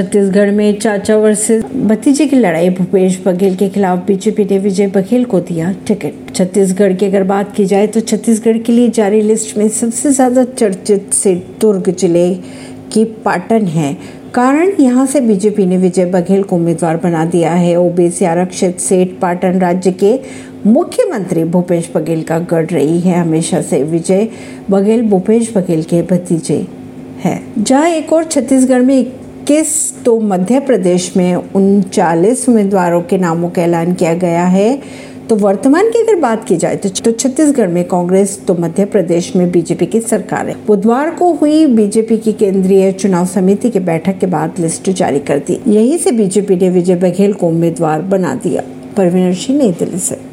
छत्तीसगढ़ में चाचा वर्सेस भतीजे की लड़ाई भूपेश बघेल के खिलाफ बीजेपी ने विजय बघेल को दिया टिकट। छत्तीसगढ़ की अगर बात की जाए तो छत्तीसगढ़ के लिए जारी लिस्ट में सबसे ज़्यादा चर्चित सीट दुर्ग ज़िले की पाटन है। कारण यहाँ से बीजेपी ने विजय बघेल को उम्मीदवार बना दिया है। ओबीसी आरक्षित सेठ पाटन राज्य के मुख्यमंत्री भूपेश बघेल का गढ़ रही है। हमेशा से विजय बघेल, भूपेश बघेल के भतीजे है। जहाँ एक और छत्तीसगढ़ में इक्कीस तो मध्य प्रदेश में उनचालीस उम्मीदवारों के नामों का ऐलान किया गया है। तो वर्तमान की अगर बात की जाए तो छत्तीसगढ़ में कांग्रेस तो मध्य प्रदेश में बीजेपी की सरकार है। बुधवार को हुई बीजेपी की केंद्रीय चुनाव समिति की बैठक के बाद लिस्ट जारी कर दी। यही से बीजेपी ने विजय बघेल को उम्मीदवार बना दिया। परवीन सिंह नई दिल्ली से।